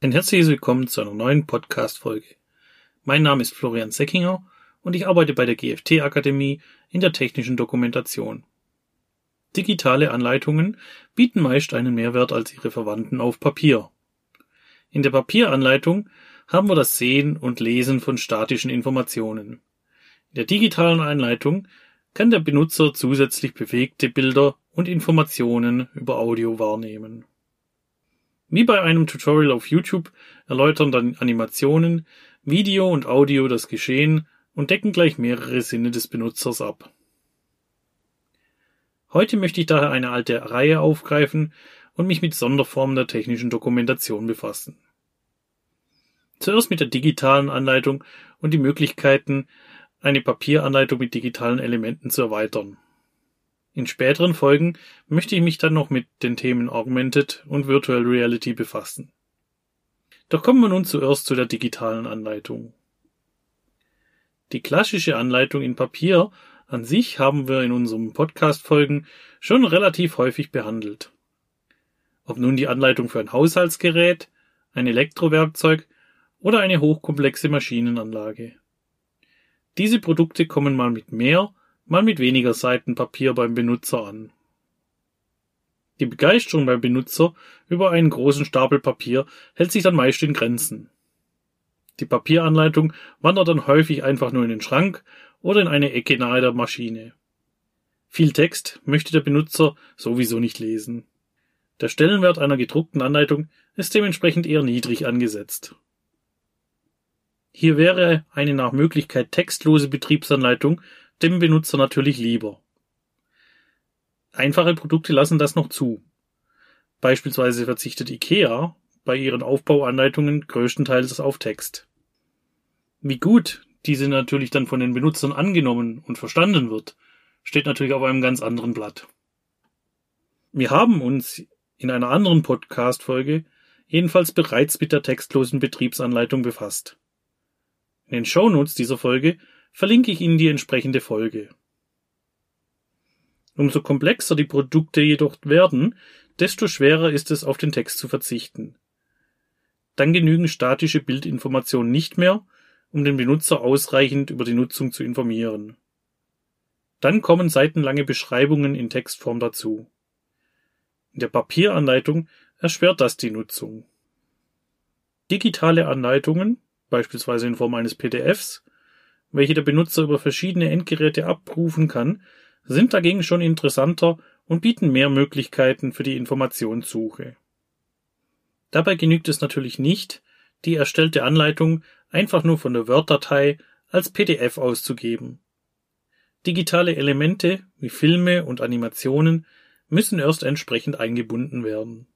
Ein herzliches Willkommen zu einer neuen Podcast-Folge. Mein Name ist Florian Seckinger und ich arbeite bei der GFT Akademie in der technischen Dokumentation. Digitale Anleitungen bieten meist einen Mehrwert als ihre Verwandten auf Papier. In der Papieranleitung haben wir das Sehen und Lesen von statischen Informationen. In der digitalen Anleitung kann der Benutzer zusätzlich bewegte Bilder und Informationen über Audio wahrnehmen. Wie bei einem Tutorial auf YouTube erläutern dann Animationen, Video und Audio das Geschehen und decken gleich mehrere Sinne des Benutzers ab. Heute möchte ich daher eine alte Reihe aufgreifen und mich mit Sonderformen der technischen Dokumentation befassen. Zuerst mit der digitalen Anleitung und die Möglichkeiten, eine Papieranleitung mit digitalen Elementen zu erweitern. In späteren Folgen möchte ich mich dann noch mit den Themen Augmented und Virtual Reality befassen. Doch kommen wir nun zuerst zu der digitalen Anleitung. Die klassische Anleitung in Papier an sich haben wir in unseren Podcast-Folgen schon relativ häufig behandelt. Ob nun die Anleitung für ein Haushaltsgerät, ein Elektrowerkzeug oder eine hochkomplexe Maschinenanlage. Diese Produkte kommen mal mit mehr, mal mit weniger Seiten Papier beim Benutzer an. Die Begeisterung beim Benutzer über einen großen Stapel Papier hält sich dann meist in Grenzen. Die Papieranleitung wandert dann häufig einfach nur in den Schrank oder in eine Ecke nahe der Maschine. Viel Text möchte der Benutzer sowieso nicht lesen. Der Stellenwert einer gedruckten Anleitung ist dementsprechend eher niedrig angesetzt. Hier wäre eine nach Möglichkeit textlose Betriebsanleitung dem Benutzer natürlich lieber. Einfache Produkte lassen das noch zu. Beispielsweise verzichtet IKEA bei ihren Aufbauanleitungen größtenteils auf Text. Wie gut diese natürlich dann von den Benutzern angenommen und verstanden wird, steht natürlich auf einem ganz anderen Blatt. Wir haben uns in einer anderen Podcast-Folge jedenfalls bereits mit der textlosen Betriebsanleitung befasst. In den Shownotes dieser Folge verlinke ich Ihnen die entsprechende Folge. Umso komplexer die Produkte jedoch werden, desto schwerer ist es, auf den Text zu verzichten. Dann genügen statische Bildinformationen nicht mehr, um den Benutzer ausreichend über die Nutzung zu informieren. Dann kommen seitenlange Beschreibungen in Textform dazu. In der Papieranleitung erschwert das die Nutzung. Digitale Anleitungen, beispielsweise in Form eines PDFs, welche der Benutzer über verschiedene Endgeräte abrufen kann, sind dagegen schon interessanter und bieten mehr Möglichkeiten für die Informationssuche. Dabei genügt es natürlich nicht, die erstellte Anleitung einfach nur von der Word-Datei als PDF auszugeben. Digitale Elemente wie Filme und Animationen müssen erst entsprechend eingebunden werden.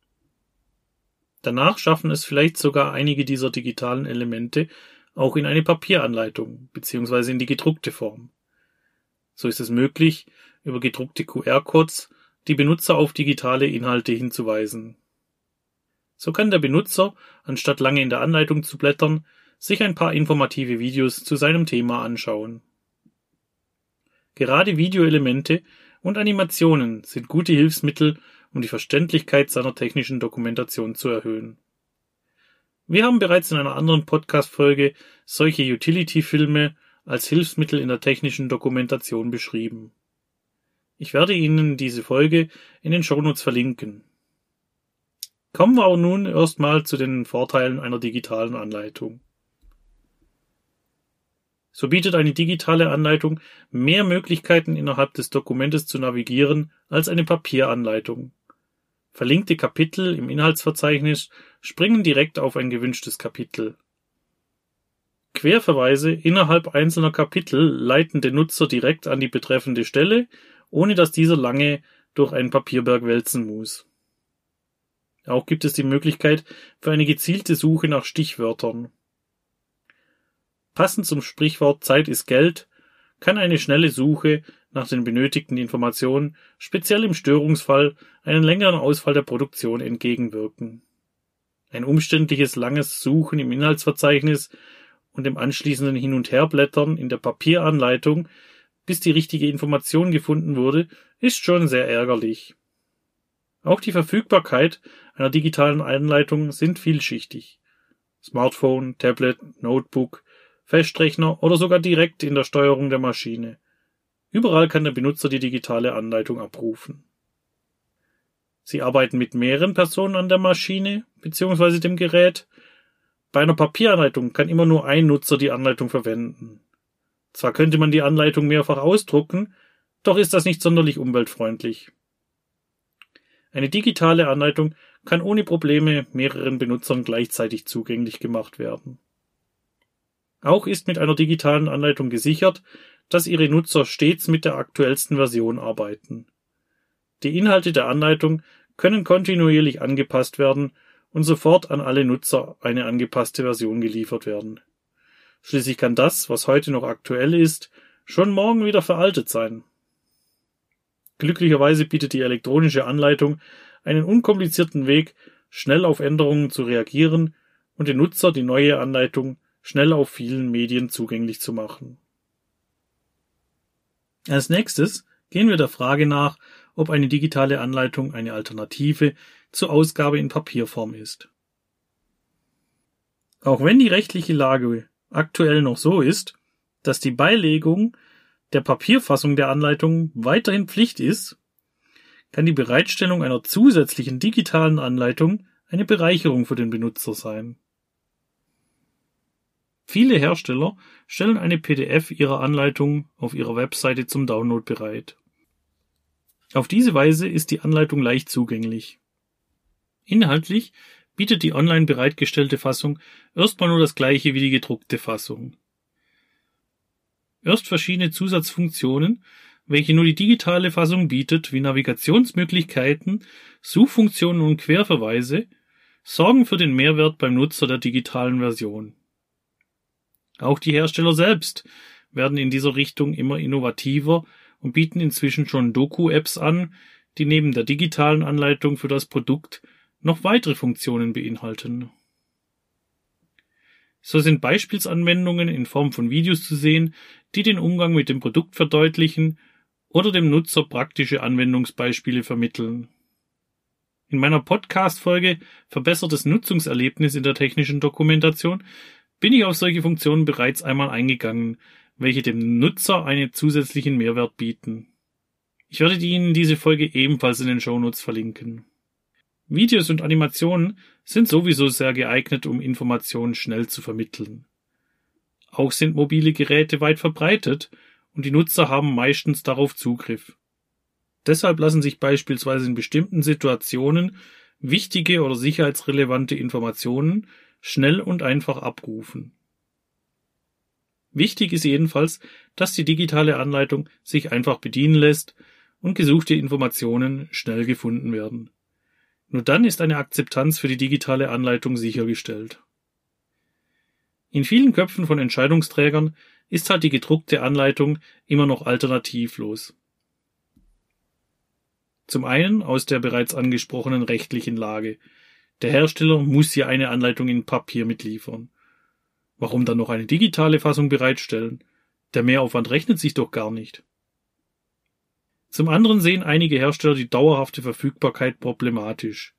Danach schaffen es vielleicht sogar einige dieser digitalen Elemente auch in eine Papieranleitung bzw. in die gedruckte Form. So ist es möglich, über gedruckte QR-Codes die Benutzer auf digitale Inhalte hinzuweisen. So kann der Benutzer, anstatt lange in der Anleitung zu blättern, sich ein paar informative Videos zu seinem Thema anschauen. Gerade Videoelemente und Animationen sind gute Hilfsmittel, um die Verständlichkeit seiner technischen Dokumentation zu erhöhen. Wir haben bereits in einer anderen Podcast-Folge solche Utility-Filme als Hilfsmittel in der technischen Dokumentation beschrieben. Ich werde Ihnen diese Folge in den Shownotes verlinken. Kommen wir aber nun erstmal zu den Vorteilen einer digitalen Anleitung. So bietet eine digitale Anleitung mehr Möglichkeiten innerhalb des Dokumentes zu navigieren als eine Papieranleitung. Verlinkte Kapitel im Inhaltsverzeichnis springen direkt auf ein gewünschtes Kapitel. Querverweise innerhalb einzelner Kapitel leiten den Nutzer direkt an die betreffende Stelle, ohne dass dieser lange durch einen Papierberg wälzen muss. Auch gibt es die Möglichkeit für eine gezielte Suche nach Stichwörtern. Passend zum Sprichwort Zeit ist Geld kann eine schnelle Suche nach den benötigten Informationen speziell im Störungsfall einen längeren Ausfall der Produktion entgegenwirken. Ein umständliches langes Suchen im Inhaltsverzeichnis und dem anschließenden Hin- und Herblättern in der Papieranleitung, bis die richtige Information gefunden wurde, ist schon sehr ärgerlich. Auch die Verfügbarkeit einer digitalen Anleitung sind vielschichtig. Smartphone, Tablet, Notebook, Festrechner oder sogar direkt in der Steuerung der Maschine. Überall kann der Benutzer die digitale Anleitung abrufen. Sie arbeiten mit mehreren Personen an der Maschine bzw. dem Gerät. Bei einer Papieranleitung kann immer nur ein Nutzer die Anleitung verwenden. Zwar könnte man die Anleitung mehrfach ausdrucken, doch ist das nicht sonderlich umweltfreundlich. Eine digitale Anleitung kann ohne Probleme mehreren Benutzern gleichzeitig zugänglich gemacht werden. Auch ist mit einer digitalen Anleitung gesichert, dass Ihre Nutzer stets mit der aktuellsten Version arbeiten. Die Inhalte der Anleitung können kontinuierlich angepasst werden und sofort an alle Nutzer eine angepasste Version geliefert werden. Schließlich kann das, was heute noch aktuell ist, schon morgen wieder veraltet sein. Glücklicherweise bietet die elektronische Anleitung einen unkomplizierten Weg, schnell auf Änderungen zu reagieren und den Nutzer die neue Anleitung schnell auf vielen Medien zugänglich zu machen. Als nächstes gehen wir der Frage nach, ob eine digitale Anleitung eine Alternative zur Ausgabe in Papierform ist. Auch wenn die rechtliche Lage aktuell noch so ist, dass die Beilegung der Papierfassung der Anleitung weiterhin Pflicht ist, kann die Bereitstellung einer zusätzlichen digitalen Anleitung eine Bereicherung für den Benutzer sein. Viele Hersteller stellen eine PDF ihrer Anleitung auf ihrer Webseite zum Download bereit. Auf diese Weise ist die Anleitung leicht zugänglich. Inhaltlich bietet die online bereitgestellte Fassung erstmal nur das gleiche wie die gedruckte Fassung. Erst verschiedene Zusatzfunktionen, welche nur die digitale Fassung bietet, wie Navigationsmöglichkeiten, Suchfunktionen und Querverweise, sorgen für den Mehrwert beim Nutzer der digitalen Version. Auch die Hersteller selbst werden in dieser Richtung immer innovativer und bieten inzwischen schon Doku-Apps an, die neben der digitalen Anleitung für das Produkt noch weitere Funktionen beinhalten. So sind Beispielsanwendungen in Form von Videos zu sehen, die den Umgang mit dem Produkt verdeutlichen oder dem Nutzer praktische Anwendungsbeispiele vermitteln. In meiner Podcast-Folge Verbessertes Nutzungserlebnis in der technischen Dokumentation bin ich auf solche Funktionen bereits einmal eingegangen, welche dem Nutzer einen zusätzlichen Mehrwert bieten. Ich werde Ihnen diese Folge ebenfalls in den Shownotes verlinken. Videos und Animationen sind sowieso sehr geeignet, um Informationen schnell zu vermitteln. Auch sind mobile Geräte weit verbreitet und die Nutzer haben meistens darauf Zugriff. Deshalb lassen sich beispielsweise in bestimmten Situationen wichtige oder sicherheitsrelevante Informationen schnell und einfach abrufen. Wichtig ist jedenfalls, dass die digitale Anleitung sich einfach bedienen lässt und gesuchte Informationen schnell gefunden werden. Nur dann ist eine Akzeptanz für die digitale Anleitung sichergestellt. In vielen Köpfen von Entscheidungsträgern ist halt die gedruckte Anleitung immer noch alternativlos. Zum einen aus der bereits angesprochenen rechtlichen Lage. Der Hersteller muss ja eine Anleitung in Papier mitliefern. Warum dann noch eine digitale Fassung bereitstellen? Der Mehraufwand rechnet sich doch gar nicht. Zum anderen sehen einige Hersteller die dauerhafte Verfügbarkeit problematisch.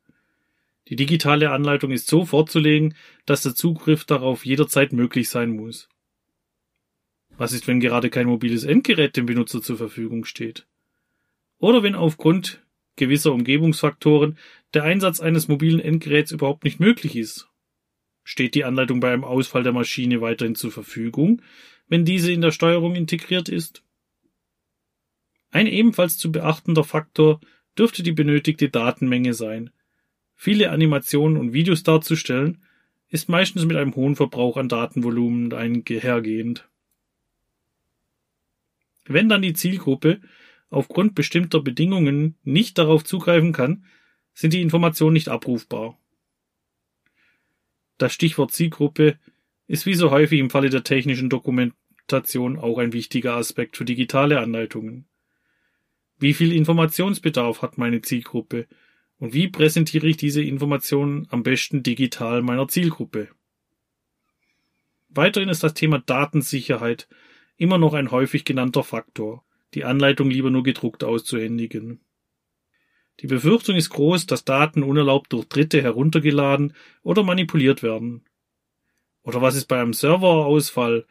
Die digitale Anleitung ist so vorzulegen, dass der Zugriff darauf jederzeit möglich sein muss. Was ist, wenn gerade kein mobiles Endgerät dem Benutzer zur Verfügung steht? Oder wenn aufgrund gewisser Umgebungsfaktoren der Einsatz eines mobilen Endgeräts überhaupt nicht möglich ist. Steht die Anleitung bei einem Ausfall der Maschine weiterhin zur Verfügung, wenn diese in der Steuerung integriert ist? Ein ebenfalls zu beachtender Faktor dürfte die benötigte Datenmenge sein. Viele Animationen und Videos darzustellen, ist meistens mit einem hohen Verbrauch an Datenvolumen einhergehend. Wenn dann die Zielgruppe aufgrund bestimmter Bedingungen nicht darauf zugreifen kann, sind die Informationen nicht abrufbar. Das Stichwort Zielgruppe ist wie so häufig im Falle der technischen Dokumentation auch ein wichtiger Aspekt für digitale Anleitungen. Wie viel Informationsbedarf hat meine Zielgruppe und wie präsentiere ich diese Informationen am besten digital meiner Zielgruppe? Weiterhin ist das Thema Datensicherheit immer noch ein häufig genannter Faktor die Anleitung lieber nur gedruckt auszuhändigen. Die Befürchtung ist groß, dass Daten unerlaubt durch Dritte heruntergeladen oder manipuliert werden. Oder was ist bei einem Serverausfall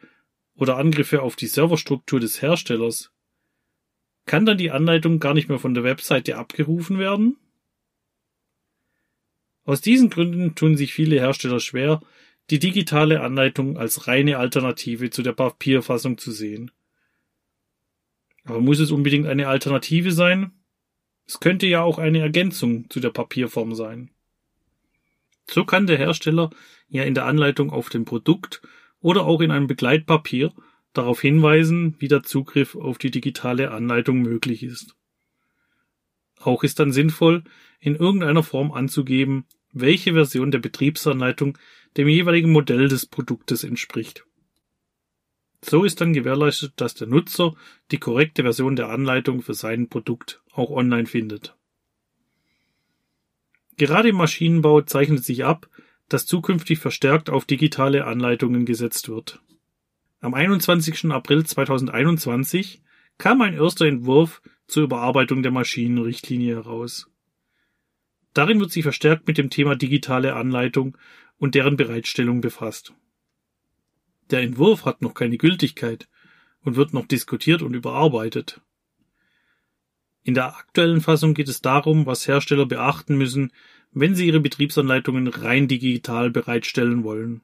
oder Angriffe auf die Serverstruktur des Herstellers? Kann dann die Anleitung gar nicht mehr von der Webseite abgerufen werden? Aus diesen Gründen tun sich viele Hersteller schwer, die digitale Anleitung als reine Alternative zu der Papierfassung zu sehen. Aber muss es unbedingt eine Alternative sein? Es könnte ja auch eine Ergänzung zu der Papierform sein. So kann der Hersteller ja in der Anleitung auf dem Produkt oder auch in einem Begleitpapier darauf hinweisen, wie der Zugriff auf die digitale Anleitung möglich ist. Auch ist dann sinnvoll, in irgendeiner Form anzugeben, welche Version der Betriebsanleitung dem jeweiligen Modell des Produktes entspricht. So ist dann gewährleistet, dass der Nutzer die korrekte Version der Anleitung für sein Produkt auch online findet. Gerade im Maschinenbau zeichnet sich ab, dass zukünftig verstärkt auf digitale Anleitungen gesetzt wird. Am 21. April 2021 kam ein erster Entwurf zur Überarbeitung der Maschinenrichtlinie heraus. Darin wird sich verstärkt mit dem Thema digitale Anleitung und deren Bereitstellung befasst. Der Entwurf hat noch keine Gültigkeit und wird noch diskutiert und überarbeitet. In der aktuellen Fassung geht es darum, was Hersteller beachten müssen, wenn sie ihre Betriebsanleitungen rein digital bereitstellen wollen.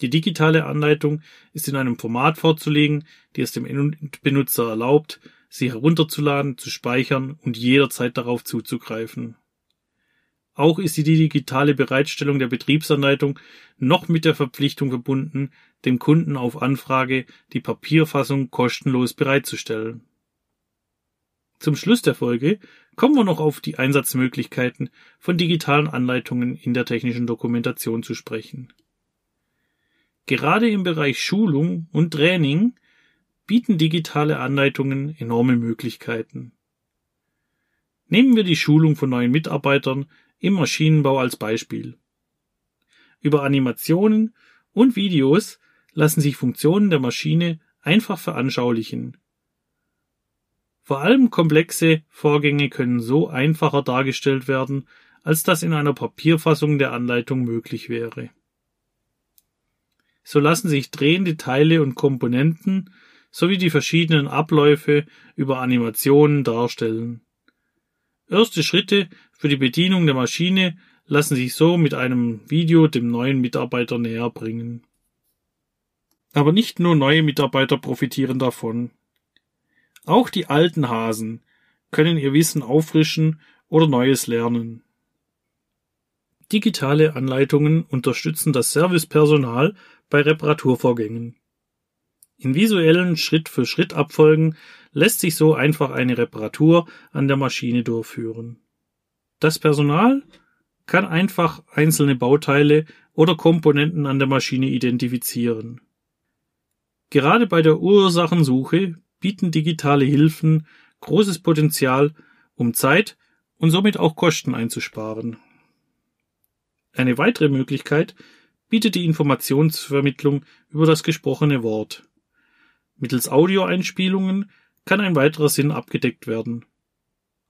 Die digitale Anleitung ist in einem Format vorzulegen, die es dem Benutzer erlaubt, sie herunterzuladen, zu speichern und jederzeit darauf zuzugreifen. Auch ist die digitale Bereitstellung der Betriebsanleitung noch mit der Verpflichtung verbunden, dem Kunden auf Anfrage die Papierfassung kostenlos bereitzustellen. Zum Schluss der Folge kommen wir noch auf die Einsatzmöglichkeiten von digitalen Anleitungen in der technischen Dokumentation zu sprechen. Gerade im Bereich Schulung und Training bieten digitale Anleitungen enorme Möglichkeiten. Nehmen wir die Schulung von neuen Mitarbeitern im Maschinenbau als Beispiel. Über Animationen und Videos lassen sich Funktionen der Maschine einfach veranschaulichen. Vor allem komplexe Vorgänge können so einfacher dargestellt werden, als das in einer Papierfassung der Anleitung möglich wäre. So lassen sich drehende Teile und Komponenten sowie die verschiedenen Abläufe über Animationen darstellen. Erste Schritte für die Bedienung der Maschine lassen sich so mit einem Video dem neuen Mitarbeiter näher bringen. Aber nicht nur neue Mitarbeiter profitieren davon. Auch die alten Hasen können ihr Wissen auffrischen oder Neues lernen. Digitale Anleitungen unterstützen das Servicepersonal bei Reparaturvorgängen. In visuellen Schritt-für-Schritt-Abfolgen lässt sich so einfach eine Reparatur an der Maschine durchführen. Das Personal kann einfach einzelne Bauteile oder Komponenten an der Maschine identifizieren. Gerade bei der Ursachensuche bieten digitale Hilfen großes Potenzial, um Zeit und somit auch Kosten einzusparen. Eine weitere Möglichkeit bietet die Informationsvermittlung über das gesprochene Wort. Mittels Audioeinspielungen kann ein weiterer Sinn abgedeckt werden.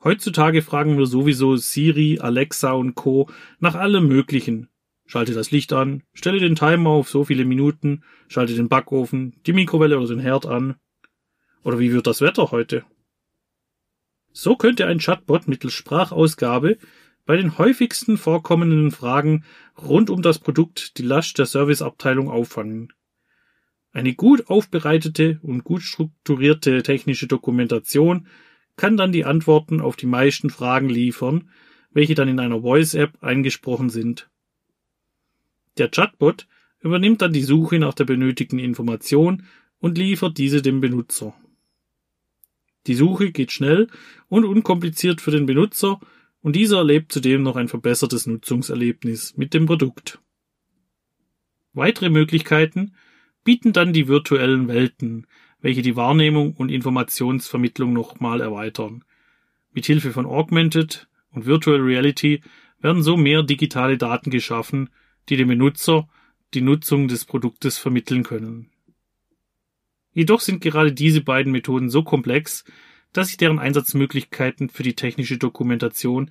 Heutzutage fragen wir sowieso Siri, Alexa und Co. nach allem Möglichen. Schalte das Licht an, stelle den Timer auf so viele Minuten, schalte den Backofen, die Mikrowelle oder den Herd an. Oder wie wird das Wetter heute? So könnte ein Chatbot mittels Sprachausgabe bei den häufigsten vorkommenden Fragen rund um das Produkt die Last der Serviceabteilung auffangen. Eine gut aufbereitete und gut strukturierte technische Dokumentation kann dann die Antworten auf die meisten Fragen liefern, welche dann in einer Voice-App eingesprochen sind. Der Chatbot übernimmt dann die Suche nach der benötigten Information und liefert diese dem Benutzer. Die Suche geht schnell und unkompliziert für den Benutzer und dieser erlebt zudem noch ein verbessertes Nutzungserlebnis mit dem Produkt. Weitere Möglichkeiten bieten dann die virtuellen Welten, welche die Wahrnehmung und Informationsvermittlung nochmal erweitern. Mit Hilfe von Augmented und Virtual Reality werden so mehr digitale Daten geschaffen, die dem Benutzer die Nutzung des Produktes vermitteln können. Jedoch sind gerade diese beiden Methoden so komplex, dass ich deren Einsatzmöglichkeiten für die technische Dokumentation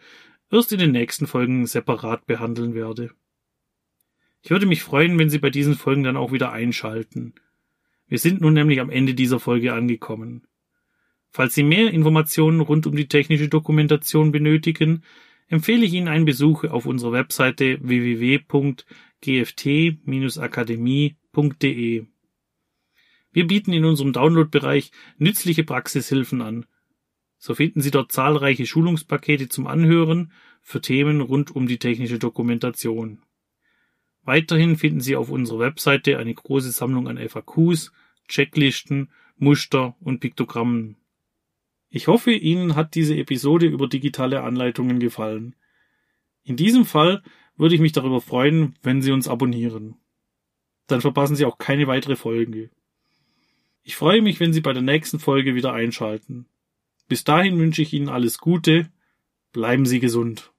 erst in den nächsten Folgen separat behandeln werde. Ich würde mich freuen, wenn Sie bei diesen Folgen dann auch wieder einschalten. Wir sind nun nämlich am Ende dieser Folge angekommen. Falls Sie mehr Informationen rund um die technische Dokumentation benötigen, empfehle ich Ihnen einen Besuch auf unserer Webseite www.gft-akademie.de. Wir bieten in unserem Downloadbereich nützliche Praxishilfen an. So finden Sie dort zahlreiche Schulungspakete zum Anhören für Themen rund um die technische Dokumentation. Weiterhin finden Sie auf unserer Webseite eine große Sammlung an FAQs, Checklisten, Muster und Piktogrammen. Ich hoffe, Ihnen hat diese Episode über digitale Anleitungen gefallen. In diesem Fall würde ich mich darüber freuen, wenn Sie uns abonnieren. Dann verpassen Sie auch keine weitere Folge. Ich freue mich, wenn Sie bei der nächsten Folge wieder einschalten. Bis dahin wünsche ich Ihnen alles Gute, bleiben Sie gesund.